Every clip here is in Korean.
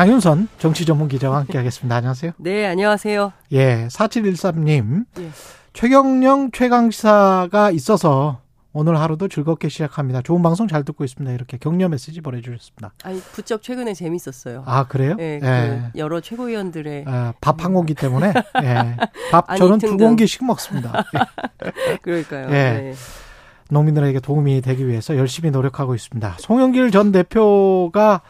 장윤선 정치 전문 기자와 함께 하겠습니다. 안녕하세요. 네, 안녕하세요. 예, 4713님. 예. 최경령 최강시사가 있어서 오늘 하루도 즐겁게 시작합니다. 좋은 방송 잘 듣고 있습니다. 이렇게 격려 메시지 보내주셨습니다. 아니, 부쩍 최근에 재밌었어요. 아, 그래요? 네, 예. 그 여러 최고위원들의 아, 밥한 공기 때문에 예. 밥 저는 두. 공기씩 먹습니다. 그러니까요. 예. 네. 농민들에게 도움이 되기 위해서 열심히 노력하고 있습니다. 송영길 전 대표가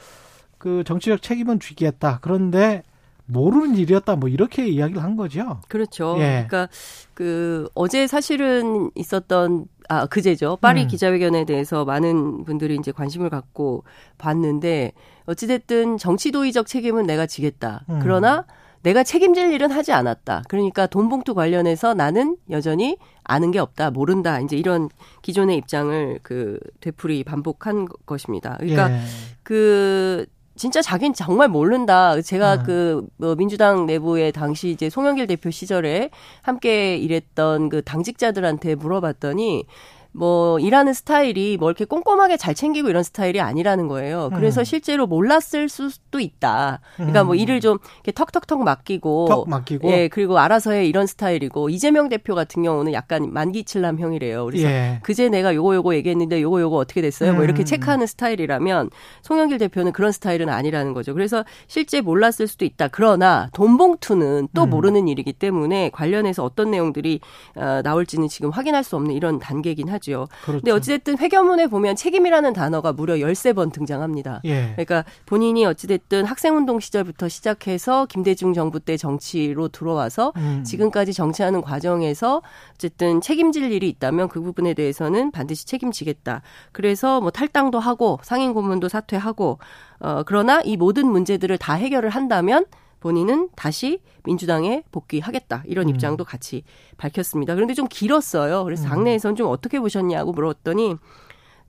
그 정치적 책임은 지겠다. 그런데 모르는 일이었다. 뭐 이렇게 이야기를 한 거죠. 그렇죠. 예. 그러니까 그 어제 사실은 있었던 아 그제죠. 파리 음. 기자회견에 대해서 많은 분들이 이제 관심을 갖고 봤는데 어찌 됐든 정치 도의적 책임은 내가 지겠다. 음. 그러나 내가 책임질 일은 하지 않았다. 그러니까 돈 봉투 관련해서 나는 여전히 아는 게 없다, 모른다. 이제 이런 기존의 입장을 그 되풀이 반복한 것입니다. 그러니까 예. 그 진짜 자기는 정말 모른다. 제가 음. 그뭐 민주당 내부에 당시 이제 송영길 대표 시절에 함께 일했던 그 당직자들한테 물어봤더니 뭐 일하는 스타일이 뭐 이렇게 꼼꼼하게 잘 챙기고 이런 스타일이 아니라는 거예요. 그래서 음. 실제로 몰랐을 수도 있다. 그러니까 뭐 음. 일을 좀 이렇게 턱턱턱 맡기고 턱 맡기고 예, 그리고 알아서 해 이런 스타일이고 이재명 대표 같은 경우는 약간 만기칠남형이래요. 그래서 예. 그제 내가 요거 요거 얘기했는데 요거 요거 어떻게 됐어요? 뭐 이렇게 음. 체크하는 스타일이라면 송영길 대표는 그런 스타일은 아니라는 거죠. 그래서 실제 몰랐을 수도 있다. 그러나 돈 봉투는 또 음. 모르는 일이기 때문에 관련해서 어떤 내용들이 어, 나올지는 지금 확인할 수 없는 이런 단계이긴 하죠. 그렇죠. 근데 어찌됐든 회견문에 보면 책임이라는 단어가 무려 13번 등장합니다. 예. 그러니까 본인이 어찌됐든 학생운동 시절부터 시작해서 김대중 정부 때 정치로 들어와서 음. 지금까지 정치하는 과정에서 어쨌든 책임질 일이 있다면 그 부분에 대해서는 반드시 책임지겠다. 그래서 뭐 탈당도 하고 상임 고문도 사퇴하고 어 그러나 이 모든 문제들을 다 해결을 한다면 본인은 다시 민주당에 복귀하겠다. 이런 음. 입장도 같이 밝혔습니다. 그런데 좀 길었어요. 그래서 음. 당내에서는 좀 어떻게 보셨냐고 물었더니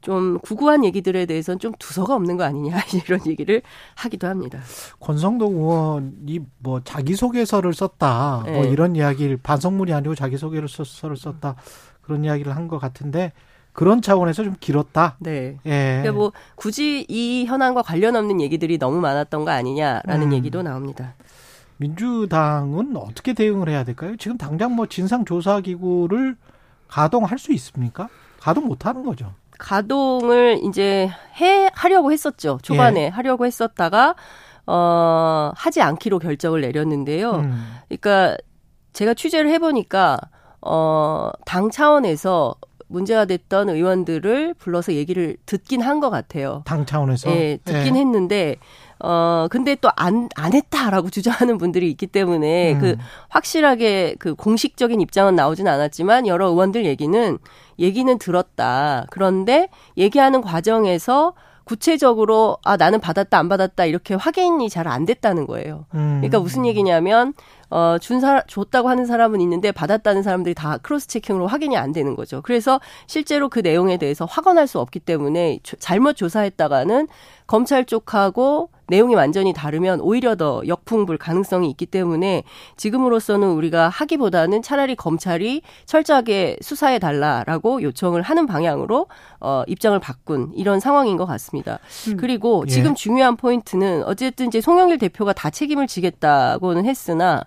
좀 구구한 얘기들에 대해서는 좀 두서가 없는 거 아니냐 이런 얘기를 하기도 합니다. 권성동 의원이 뭐 자기소개서를 썼다. 뭐 네. 이런 이야기를 반성문이 아니고 자기소개서를 썼다. 그런 이야기를 한 것 같은데 그런 차원에서 좀 길었다. 네. 예. 그러니까 뭐 굳이 이 현안과 관련 없는 얘기들이 너무 많았던 거 아니냐라는 음. 얘기도 나옵니다. 민주당은 어떻게 대응을 해야 될까요? 지금 당장 뭐 진상조사기구를 가동할 수 있습니까? 가동 못 하는 거죠. 가동을 이제 해 하려고 했었죠. 초반에 예. 하려고 했었다가 어 하지 않기로 결정을 내렸는데요. 음. 그러니까 제가 취재를 해 보니까 어당 차원에서 문제가 됐던 의원들을 불러서 얘기를 듣긴 한 것 같아요. 당 차원에서. 예, 듣긴 예. 했는데 어 근데 또 안 안 했다라고 주장하는 분들이 있기 때문에 음. 그 확실하게 그 공식적인 입장은 나오진 않았지만 여러 의원들 얘기는 얘기는 들었다. 그런데 얘기하는 과정에서 구체적으로 아 나는 받았다 안 받았다 이렇게 확인이 잘 안 됐다는 거예요. 음. 그러니까 무슨 얘기냐면 어 준 사람 줬다고 하는 사람은 있는데 받았다는 사람들이 다 cross checking으로 확인이 안 되는 거죠. 그래서 실제로 그 내용에 대해서 확언할 수 없기 때문에 조- 잘못 조사했다가는 검찰 쪽하고 내용이 완전히 다르면 오히려 더 역풍 불 가능성이 있기 때문에 지금으로서는 우리가 하기보다는 차라리 검찰이 철저하게 수사해 달라라고 요청을 하는 방향으로 어 입장을 바꾼 이런 상황인 것 같습니다. 그리고 예. 지금 중요한 포인트는 어쨌든 이제 송영길 대표가 다 책임을 지겠다고는 했으나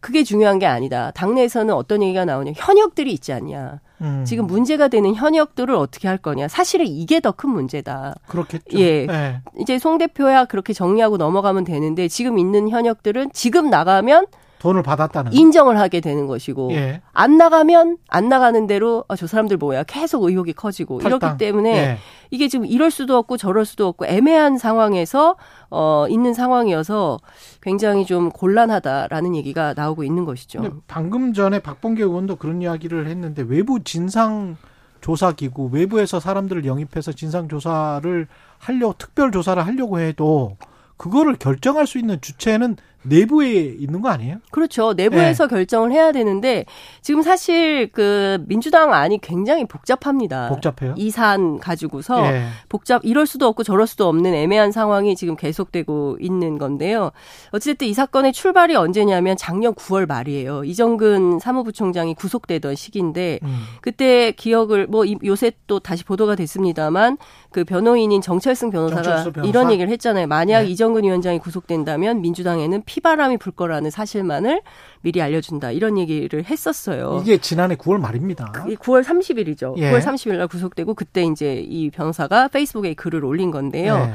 그게 중요한 게 아니다. 당내에서는 어떤 얘기가 나오냐. 현역들이 있지 않냐. 음. 지금 문제가 되는 현역들을 어떻게 할 거냐. 사실은 이게 더 큰 문제다. 그렇겠죠. 예. 예. 이제 송 대표야 그렇게 정리하고 넘어가면 되는데 지금 있는 현역들은 지금 나가면 돈을 받았다는. 인정을 하게 되는 것이고 예. 안 나가면 안 나가는 대로 아, 저 사람들 뭐야 계속 의혹이 커지고 탈당. 이렇기 때문에 예. 이게 지금 이럴 수도 없고 저럴 수도 없고 애매한 상황에서 어 있는 상황이어서 굉장히 좀 곤란하다라는 얘기가 나오고 있는 것이죠. 방금 전에 박봉계 의원도 그런 이야기를 했는데 외부 진상 조사 기구 외부에서 사람들을 영입해서 진상 조사를 하려 특별 조사를 하려고 해도 그거를 결정할 수 있는 주체는 내부에 있는 거 아니에요? 그렇죠. 내부에서 네. 결정을 해야 되는데 지금 사실 그 민주당 안이 굉장히 복잡합니다. 복잡해요? 이 산 가지고서 예. 복잡 이럴 수도 없고 저럴 수도 없는 애매한 상황이 지금 계속되고 있는 건데요. 어쨌든 이 사건의 출발이 언제냐면 작년 9월 말이에요. 이정근 사무부총장이 구속되던 시기인데 음. 그때 기억을 뭐 이- 요새 또 다시 보도가 됐습니다만 그 변호인인 정철승 변호사가 정철수 변호사? 이런 얘기를 했잖아요. 만약 네. 이정근 위원장이 구속된다면 민주당에는 피 바람이 불 거라는 사실만을 미리 알려준다. 이런 얘기를 했었어요. 이게 지난해 9월 말입니다. 이 9월 30일이죠. 예. 9월 30일 날 구속되고 그때 이제 이 변호사가 페이스북에 글을 올린 건데요. 예.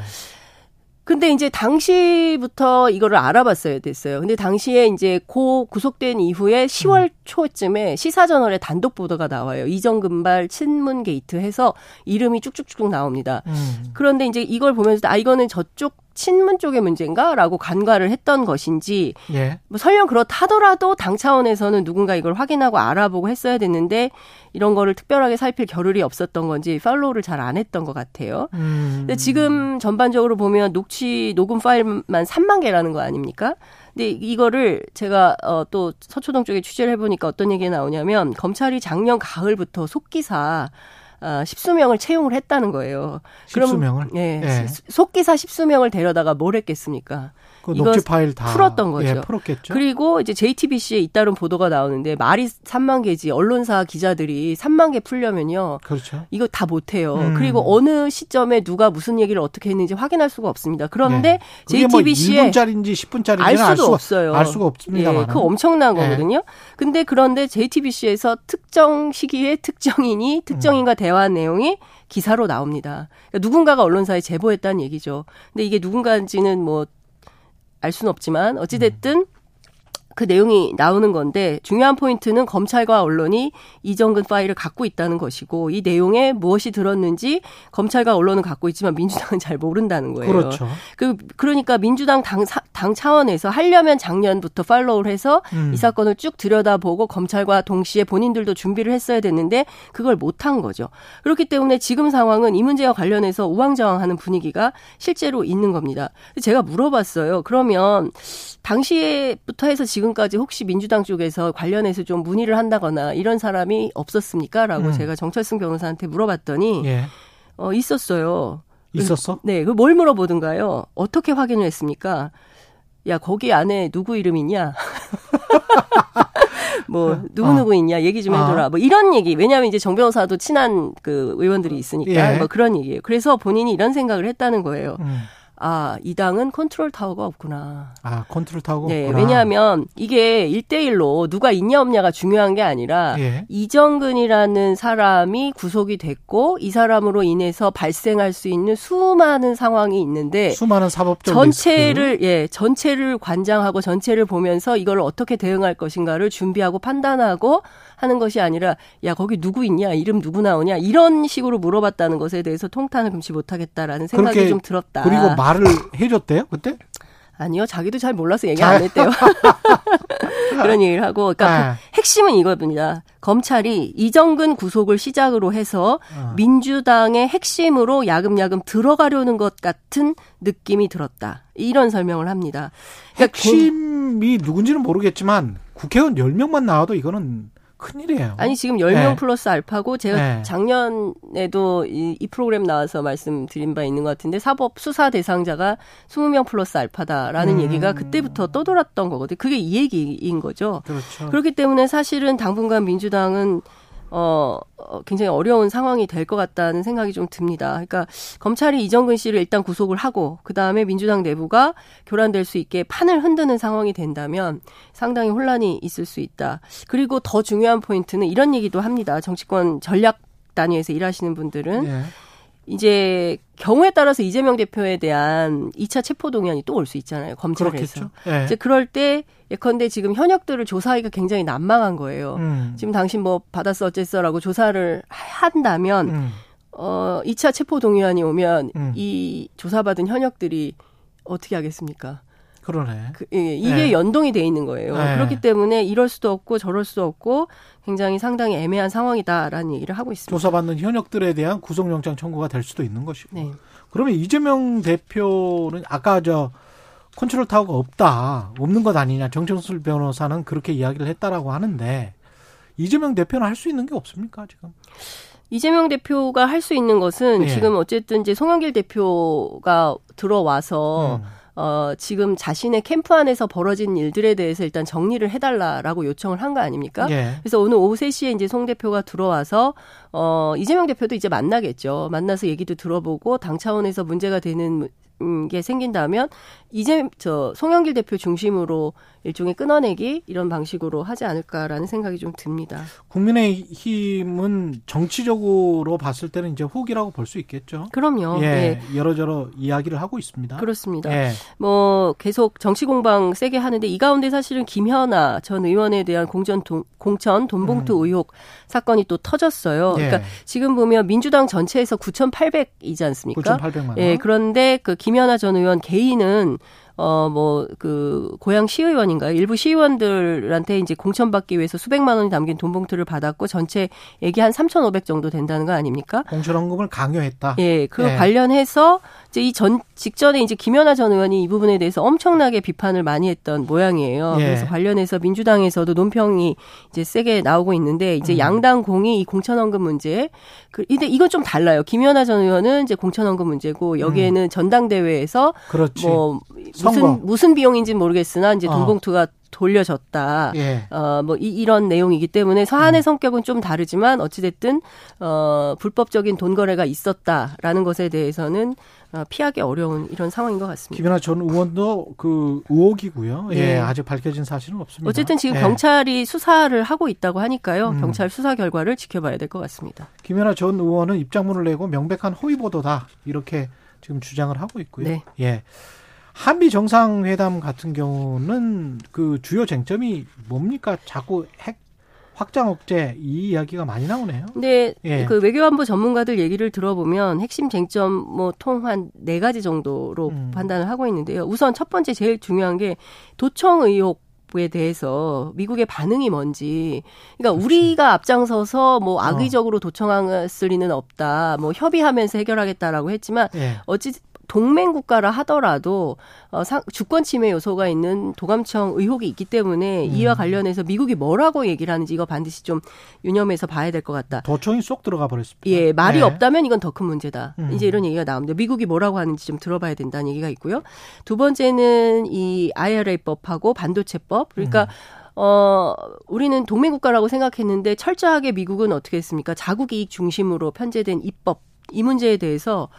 근데 이제 당시부터 이거를 알아봤어야 됐어요. 근데 당시에 이제 고 구속된 이후에 10월 초쯤에 시사저널에 단독 보도가 나와요. 이정근발 친문 게이트 해서 이름이 쭉쭉쭉 나옵니다. 음. 그런데 이제 이걸 보면서 아 이거는 저쪽 친문 쪽의 문제인가라고 간과를 했던 것인지 예. 뭐 설령 그렇다 하더라도 당 차원에서는 누군가 이걸 확인하고 알아보고 했어야 됐는데 이런 거를 특별하게 살필 겨를이 없었던 건지 follow를 잘 안 했던 것 같아요. 음. 근데 지금 전반적으로 보면 녹취 녹음 파일만 3만 개라는 거 아닙니까? 근데 이거를 제가 어, 또 서초동 쪽에 취재를 해보니까 어떤 얘기가 나오냐면 검찰이 작년 가을부터 속기사 아, 십수명을 채용을 했다는 거예요. 그럼- 십수명을? 예. 예. 시- 속기사 십수명을 데려다가 뭘 했겠습니까? 그 녹취 파일 다 풀었던 거죠. 예, 풀었겠죠. 그리고 이제 JTBC에 잇따른 보도가 나오는데 말이 3만 개지 언론사 기자들이 3만 개 풀려면요. 그렇죠. 이거 다 못해요. 음. 그리고 어느 시점에 누가 무슨 얘기를 어떻게 했는지 확인할 수가 없습니다. 그런데 네. 그게 뭐 JTBC에 1분짜리인지 10분짜리인지는 알 수도 알 수가, 없어요. 알 수가 없습니다만. 예, 그 엄청난 예. 거거든요. 근데 그런데 JTBC에서 특정 시기에 특정인이 특정인과 대화 한 내용이 기사로 나옵니다. 그러니까 누군가가 언론사에 제보했다는 얘기죠. 근데 이게 누군가인지는 뭐 알 수는 없지만 어찌됐든 그 내용이 나오는 건데 중요한 포인트는 검찰과 언론이 이정근 파일을 갖고 있다는 것이고 이 내용에 무엇이 들었는지 검찰과 언론은 갖고 있지만 민주당은 잘 모른다는 거예요. 그렇죠. 그 그러니까 민주당 당, 사- 당 차원에서 하려면 작년부터 팔로우를 해서 음. 이 사건을 쭉 들여다보고 검찰과 동시에 본인들도 준비를 했어야 됐는데 그걸 못한 거죠. 그렇기 때문에 지금 상황은 이 문제와 관련해서 우왕좌왕하는 분위기가 실제로 있는 겁니다. 제가 물어봤어요. 그러면 당시에부터 해서 지금 까지 혹시 민주당 쪽에서 관련해서 좀 문의를 한다거나 이런 사람이 없었습니까? 라고 음. 제가 정철승 변호사한테 물어봤더니 예. 어, 있었어요. 있었어? 네, 그 뭘 물어보든가요? 어떻게 확인을 했습니까? 야, 거기 안에 누구 이름 있냐? 뭐, 누구 누구 있냐? 얘기 좀 해줘라. 아. 뭐, 이런 얘기. 왜냐하면 이제 정 변호사도 친한 그 의원들이 있으니까. 예. 뭐 그런 얘기예요. 그래서 본인이 이런 생각을 했다는 거예요. 음. 아, 이 당은 컨트롤 타워가 없구나. 아, 컨트롤 타워 네, 없구나. 왜냐하면 이게 1대1로 누가 있냐 없냐가 중요한 게 아니라 예. 이정근이라는 사람이 구속이 됐고 이 사람으로 인해서 발생할 수 있는 수많은 상황이 있는데 수많은 사법적 전체를 예 전체를 관장하고 전체를 보면서 이걸 어떻게 대응할 것인가를 준비하고 판단하고 하는 것이 아니라 야 거기 누구 있냐 이름 누구 나오냐 이런 식으로 물어봤다는 것에 대해서 통탄을 금치 못하겠다라는 생각이 좀 들었다. 그리고 말을 해줬대요 그때? 아니요 자기도 잘 몰라서 얘기 잘- 안 했대요. 그런 얘기를 하고 그러니까 아. 핵심은 이겁니다. 검찰이 이정근 구속을 시작으로 해서 어. 민주당의 핵심으로 야금야금 들어가려는 것 같은 느낌이 들었다. 이런 설명을 합니다. 그러니까 핵심이 누군지는 모르겠지만 국회의원 10명만 나와도 이거는 큰일이에요. 아니 지금 10명 네. 플러스 알파고 제가 네. 작년에도 이, 이 프로그램 나와서 말씀드린 바 있는 것 같은데 사법 수사 대상자가 20명 플러스 알파다라는 음. 얘기가 그때부터 떠돌았던 거거든요. 그게 이 얘기인 거죠. 그렇죠. 그렇기 때문에 사실은 당분간 민주당은 어, 어, 굉장히 어려운 상황이 될 것 같다는 생각이 좀 듭니다. 그러니까 검찰이 이정근 씨를 일단 구속을 하고 그 다음에 민주당 내부가 교란될 수 있게 판을 흔드는 상황이 된다면 상당히 혼란이 있을 수 있다. 그리고 더 중요한 포인트는 이런 얘기도 합니다. 정치권 전략 단위에서 일하시는 분들은 예. 이제 경우에 따라서 이재명 대표에 대한 2차 체포 동의안이 또 올 수 있잖아요. 검찰에서. 그렇겠죠. 예. 이제 그럴 때 예컨대 지금 현역들을 조사하기가 굉장히 난망한 거예요. 음. 지금 당신 뭐 받았어 어쨌어라고 조사를 한다면 음. 어 2차 체포 동의안이 오면 음. 이 조사받은 현역들이 어떻게 하겠습니까? 그러네. 그, 예, 이게 네. 연동이 돼 있는 거예요. 네. 그렇기 때문에 이럴 수도 없고 저럴 수도 없고 굉장히 상당히 애매한 상황이다라는 얘기를 하고 있습니다. 조사받는 현역들에 대한 구속영장 청구가 될 수도 있는 것이고. 네. 그러면 이재명 대표는 아까 저 컨트롤 타워가 없다. 없는 것 아니냐. 정청술 변호사는 그렇게 이야기를 했다라고 하는데 이재명 대표는 할 수 있는 게 없습니까, 지금? 이재명 대표가 할 수 있는 것은 예. 지금 어쨌든 이제 송영길 대표가 들어와서 음. 어, 지금 자신의 캠프 안에서 벌어진 일들에 대해서 일단 정리를 해달라라고 요청을 한 거 아닙니까? 예. 그래서 오늘 오후 3시에 이제 송 대표가 들어와서, 어, 이재명 대표도 이제 만나겠죠. 만나서 얘기도 들어보고 당 차원에서 문제가 되는 음, 게 생긴다면, 이제, 저, 송영길 대표 중심으로 일종의 끊어내기 이런 방식으로 하지 않을까라는 생각이 좀 듭니다. 국민의힘은 정치적으로 봤을 때는 이제 후기라고 볼 수 있겠죠. 그럼요. 예, 네. 여러저러 이야기를 하고 있습니다. 그렇습니다. 예. 뭐 계속 정치 공방 세게 하는데 이 가운데 사실은 김현아 전 의원에 대한 공전 돈, 공천 돈봉투 음. 의혹 사건이 또 터졌어요. 예. 그러니까 지금 보면 민주당 전체에서 9,800이지 않습니까? 9,800만 원. 예, 그런데 그김 연아 전 의원 개인은 어, 뭐, 그, 고향 시의원인가요? 일부 시의원들한테 이제 공천받기 위해서 수백만 원이 담긴 돈 봉투를 받았고 전체 액이 한3,500 정도 된다는 거 아닙니까? 공천원금을 강요했다. 예, 그 예. 관련해서 이제 이 전 직전에 이제 김연아 전 의원이 이 부분에 대해서 엄청나게 비판을 많이 했던 모양이에요. 예. 그래서 관련해서 민주당에서도 논평이 이제 세게 나오고 있는데 이제 음. 양당 공이 이 공천원금 문제. 그 근데 이건 좀 달라요. 김연아 전 의원은 이제 공천원금 문제고 여기에는 전당대회에서 그렇지. 뭐 음. 선거. 무슨 무슨 비용인지는 모르겠으나 이제 어. 돈봉투가 돌려졌다. 예. 어, 뭐, 이, 이런 내용이기 때문에 사안의 음. 성격은 좀 다르지만 어찌 됐든, 어, 불법적인 돈 거래가 있었다라는 것에 대해서는 어, 피하기 어려운 이런 상황인 것 같습니다. 김연아 전 의원도 그 의혹이고요. 예, 네. 아직 밝혀진 사실은 없습니다. 어쨌든 지금 예. 경찰이 수사를 하고 있다고 하니까요. 음. 경찰 수사 결과를 지켜봐야 될 것 같습니다. 김연아 전 의원은 입장문을 내고 명백한 허위 보도다 이렇게 지금 주장을 하고 있고요. 네. 예. 한미 정상회담 같은 경우는 그 주요 쟁점이 뭡니까? 자꾸 핵 확장 억제 이 이야기가 많이 나오네요. 근데 예. 그 외교안보 전문가들 얘기를 들어보면 핵심 쟁점 뭐 통한 네 가지 정도로 음. 판단을 하고 있는데요. 우선 첫 번째 제일 중요한 게 도청 의혹 에 대해서 미국의 반응이 뭔지. 그러니까 그렇지. 우리가 앞장서서 뭐 어. 악의적으로 도청했을 리는 없다. 뭐 협의하면서 해결하겠다라고 했지만 예. 어찌 동맹 국가라 하더라도 어, 상, 주권 침해 요소가 있는 도감청 의혹이 있기 때문에 음. 이와 관련해서 미국이 뭐라고 얘기를 하는지 이거 반드시 좀 유념해서 봐야 될 것 같다. 도청이 쏙 들어가 버렸습니다. 예, 말이 예. 없다면 이건 더 큰 문제다. 음. 이제 이런 얘기가 나옵니다. 미국이 뭐라고 하는지 좀 들어봐야 된다는 얘기가 있고요. 두 번째는 이 IRA법하고 반도체법. 그러니까 어, 우리는 동맹국가라고 생각했는데 철저하게 미국은 어떻게 했습니까? 자국 이익 중심으로 편제된 입법. 이 문제에 대해서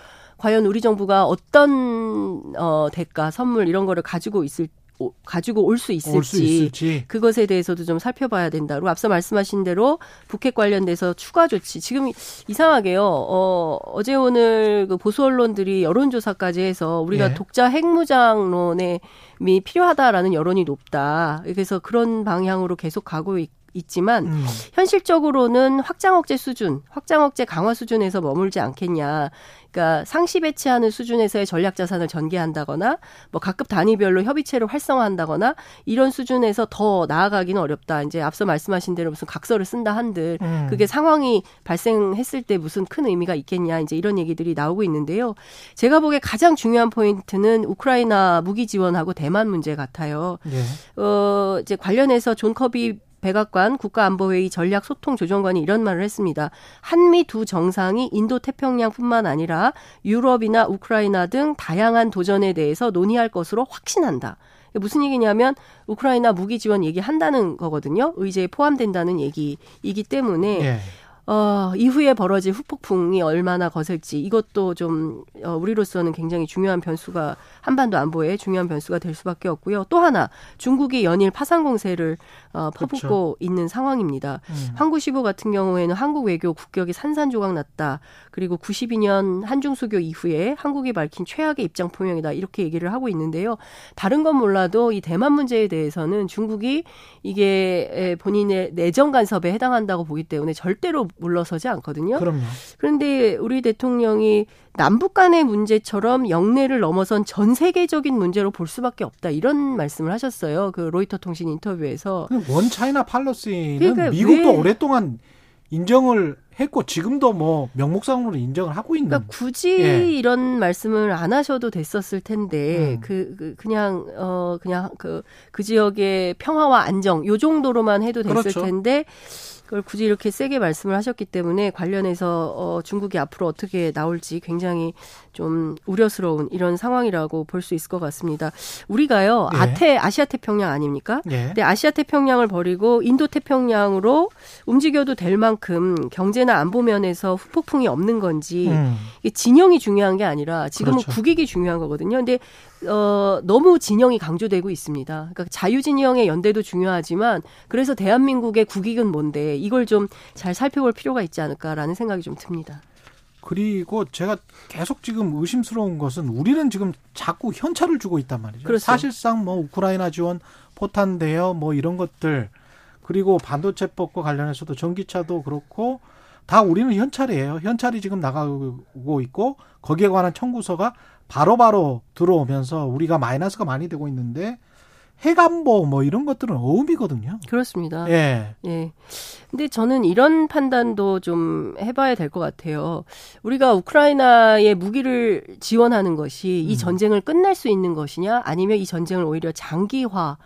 과연 우리 정부가 어떤 어 대가, 선물 이런 거를 가지고 있을 오- 가지고 올 수 있을지, 있을지. 그것에 대해서도 좀 살펴봐야 된다. 그리고 앞서 말씀하신 대로 북핵 관련돼서 추가 조치. 지금 이상하게요. 어, 어제 오늘 그 보수 언론들이 여론조사까지 해서 우리가 예. 독자 핵무장론에 미 필요하다라는 여론이 높다. 그래서 그런 방향으로 계속 가고 있, 있지만 음. 현실적으로는 확장 억제 수준, 확장 억제 강화 수준에서 머물지 않겠냐. 그러니까 상시 배치하는 수준에서의 전략 자산을 전개한다거나 뭐 각급 단위별로 협의체를 활성화한다거나 이런 수준에서 더 나아가기는 어렵다. 이제 앞서 말씀하신 대로 무슨 각서를 쓴다 한들 음. 그게 상황이 발생했을 때 무슨 큰 의미가 있겠냐. 이제 이런 얘기들이 나오고 있는데요. 제가 보기에 가장 중요한 포인트는 우크라이나 무기 지원하고 대만 문제 같아요. 예. 어, 이제 관련해서 존 커비 백악관 국가안보회의 전략소통조정관이 이런 말을 했습니다. 한미 두 정상이 인도 태평양뿐만 아니라 유럽이나 우크라이나 등 다양한 도전에 대해서 논의할 것으로 확신한다. 무슨 얘기냐면 우크라이나 무기 지원 얘기한다는 거거든요. 의제에 포함된다는 얘기이기 때문에 예. 어, 이후에 벌어질 후폭풍이 얼마나 거셀지 이것도 좀 어, 우리로서는 굉장히 중요한 변수가 한반도 안보에 중요한 변수가 될 수밖에 없고요. 또 하나 중국이 연일 파상 공세를 어, 퍼붓고 그렇죠. 있는 상황입니다. 음. 황구시보 같은 경우에는 한국 외교 국격이 산산조각 났다. 그리고 92년 한중 수교 이후에 한국이 밝힌 최악의 입장 표명이다. 이렇게 얘기를 하고 있는데요. 다른 건 몰라도 이 대만 문제에 대해서는 중국이 이게 에, 본인의 내정 간섭에 해당한다고 보기 때문에 절대로 물러서지 않거든요. 그럼요. 그런데 우리 대통령이 남북 간의 문제처럼 영내를 넘어선 전 세계적인 문제로 볼 수밖에 없다. 이런 말씀을 하셨어요. 그 로이터 통신 인터뷰에서. 원 차이나 팔러시는 그러니까 미국도 왜- 오랫동안 인정을 했고 지금도 뭐 명목상으로 인정을 하고 있는. 그러니까 굳이 예. 이런 말씀을 안 하셔도 됐었을 텐데 음. 그, 그 그냥 어 그냥 그그 지역의 평화와 안정 요 정도로만 해도 됐을 그렇죠. 텐데 그걸 굳이 이렇게 세게 말씀을 하셨기 때문에 관련해서 어 중국이 앞으로 어떻게 나올지 굉장히 좀 우려스러운 이런 상황이라고 볼 수 있을 것 같습니다. 우리가요 예. 아태 아시아 태평양 아닙니까? 예. 근데 아시아 태평양을 버리고 인도 태평양으로 움직여도 될 만큼 경제나 안보 면에서 후폭풍이 없는 건지 음. 진영이 중요한 게 아니라 지금은 그렇죠. 국익이 중요한 거거든요. 근데 어 너무 진영이 강조되고 있습니다. 그러니까 자유 진영의 연대도 중요하지만 그래서 대한민국의 국익은 뭔데 이걸 좀 잘 살펴볼 필요가 있지 않을까라는 생각이 좀 듭니다. 그리고 제가 계속 지금 의심스러운 것은 우리는 지금 자꾸 현찰을 주고 있단 말이죠. 그렇죠. 사실상 뭐 우크라이나 지원, 포탄 대여 뭐 이런 것들 그리고 반도체법과 관련해서도 전기차도 그렇고 다 우리는 현찰이에요. 현찰이 지금 나가고 있고 거기에 관한 청구서가 바로바로 들어오면서 우리가 마이너스가 많이 되고 있는데 해관보 뭐 이런 것들은 어음이거든요. 그렇습니다. 예. 예. 근데 저는 이런 판단도 좀 해봐야 될 것 같아요. 우리가 우크라이나에 무기를 지원하는 것이 이 음. 전쟁을 끝낼 수 있는 것이냐, 아니면 이 전쟁을 오히려 장기화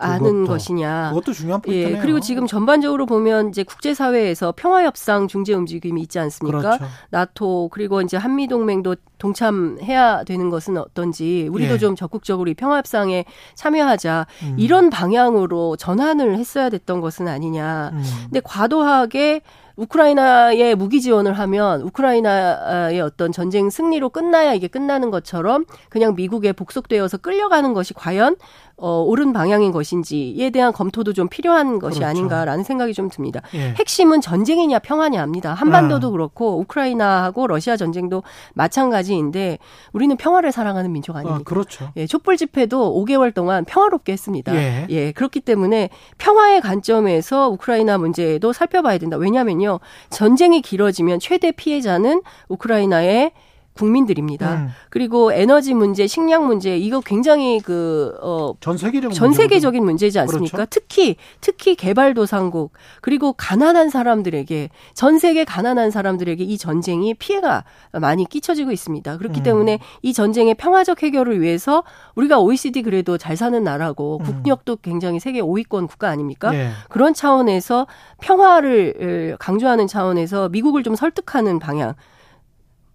하는 그것도, 것이냐. 그것도 중요한 포인트네요. 예, 그리고 지금 전반적으로 보면 이제 국제사회에서 평화협상 중재 움직임이 있지 않습니까? 그렇죠. 나토 그리고 이제 한미 동맹도 동참해야 되는 것은 어떤지 우리도 예. 좀 적극적으로 이 평화협상에 참여하자 음. 이런 방향으로 전환을 했어야 됐던 것은 아니냐. 음. 근데 과도하게 우크라이나에 무기 지원을 하면 우크라이나의 어떤 전쟁 승리로 끝나야 이게 끝나는 것처럼 그냥 미국에 복속되어서 끌려가는 것이 과연 어, 옳은 방향인 것인지에 대한 검토도 좀 필요한 것이 그렇죠. 아닌가라는 생각이 좀 듭니다. 예. 핵심은 전쟁이냐 평화냐입니다. 한반도도 아. 그렇고 우크라이나하고 러시아 전쟁도 마찬가지인데 우리는 평화를 사랑하는 민족 아, 아닙니까? 그렇죠. 예, 촛불 집회도 5개월 동안 평화롭게 했습니다. 예. 그렇기 때문에 평화의 관점에서 우크라이나 문제도 살펴봐야 된다. 왜냐면요. 전쟁이 길어지면 최대 피해자는 우크라이나의 국민들입니다. 음. 그리고 에너지 문제, 식량 문제 이거 굉장히 그 어, 전 세계적 전. 세계적인 문제지 않습니까? 그렇죠. 특히 특히 개발도상국 그리고 가난한 사람들에게 전 세계 가난한 사람들에게 이 전쟁이 피해가 많이 끼쳐지고 있습니다. 그렇기 음. 때문에 이 전쟁의 평화적 해결을 위해서 우리가 OECD 그래도 잘 사는 나라고 음. 국력도 굉장히 세계 5위권 국가 아닙니까? 예. 그런 차원에서 평화를 강조하는 차원에서 미국을 좀 설득하는 방향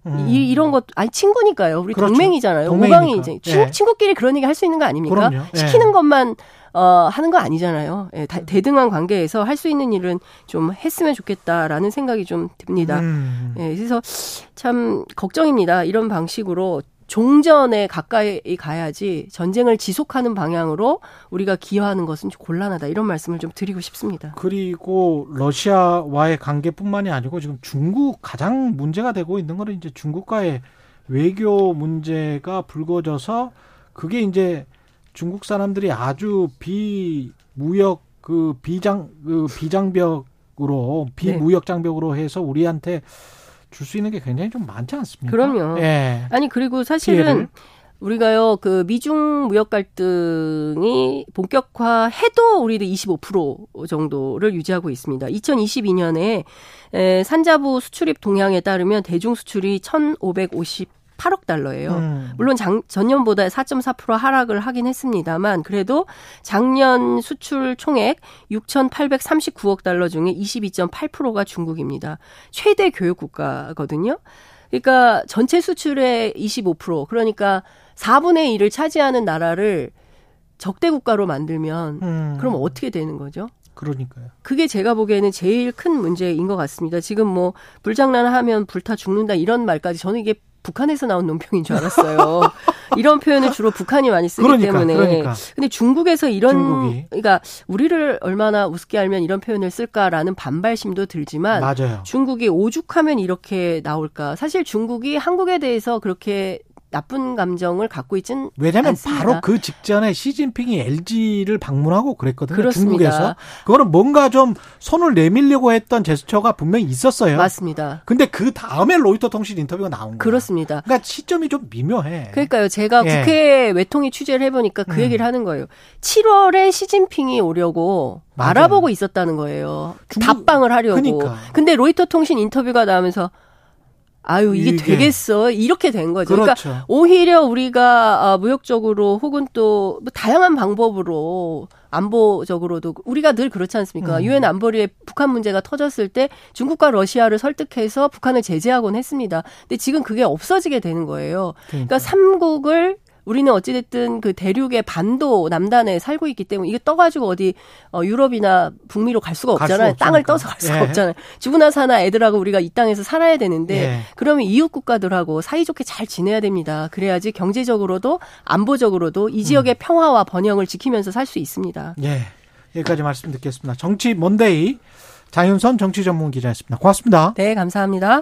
음. 이, 이런 것, 아니, 친구니까요. 우리 그렇죠. 동맹이잖아요. 동맹이니까. 이제 친구, 예. 친구끼리 그런 얘기 할 수 있는 거 아닙니까? 그럼요. 예. 시키는 것만, 어, 하는 거 아니잖아요. 예, 다- 대등한 관계에서 할 수 있는 일은 좀 했으면 좋겠다라는 생각이 좀 듭니다. 음. 예, 그래서 참 걱정입니다. 이런 방식으로 종전에 가까이 가야지 전쟁을 지속하는 방향으로 우리가 기여하는 것은 좀 곤란하다. 이런 말씀을 좀 드리고 싶습니다. 그리고 러시아와의 관계뿐만이 아니고 지금 중국 가장 문제가 되고 있는 거는 이제 중국과의 외교 문제가 불거져서 그게 이제 중국 사람들이 아주 비무역 그 비장 그 비장벽으로 비무역 장벽으로 해서 우리한테 줄 수 있는 게 굉장히 좀 많지 않습니까? 그럼요. 예. 아니 그리고 사실은 피해를? 우리가요 그 미중 무역 갈등이 본격화해도 우리도 25% 정도를 유지하고 있습니다. 2022년에 에, 산자부 수출입 동향에 따르면 대중 수출이 1,558억 달러예요. 음. 물론 장, 전년보다 4.4% 하락을 하긴 했습니다만 그래도 작년 수출 총액 6,839억 달러 중에 22.8%가 중국입니다. 최대 교육 국가거든요. 그러니까 전체 수출의 25% 그러니까 4분의 1을 차지하는 나라를 적대 국가로 만들면 음. 그럼 어떻게 되는 거죠? 그러니까요. 그게 제가 보기에는 제일 큰 문제인 것 같습니다. 지금 뭐 불장난하면 불타 죽는다 이런 말까지 저는 이게 북한에서 나온 논평인 줄 알았어요. 이런 표현을 주로 북한이 많이 쓰기 그러니까, 때문에. 그러니까. 근데 중국에서 이런 중국이. 그러니까 우리를 얼마나 우습게 알면 이런 표현을 쓸까라는 반발심도 들지만 맞아요. 중국이 오죽하면 이렇게 나올까? 사실 중국이 한국에 대해서 그렇게 나쁜 감정을 갖고 있진 왜냐하면 않습니다. 바로 그 직전에 시진핑이 LG를 방문하고 그랬거든요. 그렇습니다. 중국에서. 그거는 뭔가 좀 손을 내밀려고 했던 제스처가 분명히 있었어요. 맞습니다. 근데 그 다음에 로이터 통신 인터뷰가 나온 거예요. 그렇습니다. 그러니까 시점이 좀 미묘해. 그러니까요. 제가 예. 국회 외통위 취재를 해보니까 그 음. 얘기를 하는 거예요. 7월에 시진핑이 오려고 맞아요. 알아보고 있었다는 거예요. 중국- 답방을 하려고. 그러니까. 근데 로이터 통신 인터뷰가 나오면서 아유 이게, 이게- 되겠어 이렇게 된 거죠. 그러니까 그렇죠. 오히려 우리가 아, 무역적으로 혹은 또뭐 다양한 방법으로 안보적으로도 우리가 늘 그렇지 않습니까? 음. 유엔 안보리에 북한 문제가 터졌을 때 중국과 러시아를 설득해서 북한을 제재하곤 했습니다. 근데 지금 그게 없어지게 되는 거예요. 그러니까 삼국을 우리는 어찌됐든 그 대륙의 반도 남단에 살고 있기 때문에 이게 떠가지고 어디 어, 유럽이나 북미로 갈 수가 갈 없잖아요. 땅을 없으니까. 떠서 갈 수가 예. 없잖아요. 죽으나 사나 애들하고 우리가 이 땅에서 살아야 되는데 예. 그러면 이웃 국가들하고 사이좋게 잘 지내야 됩니다. 그래야지 경제적으로도 안보적으로도 이 지역의 평화와 번영을 지키면서 살 수 있습니다. 예. 여기까지 말씀 듣겠습니다. 정치 먼데이 장윤선 정치 전문 기자였습니다. 고맙습니다. 네, 감사합니다.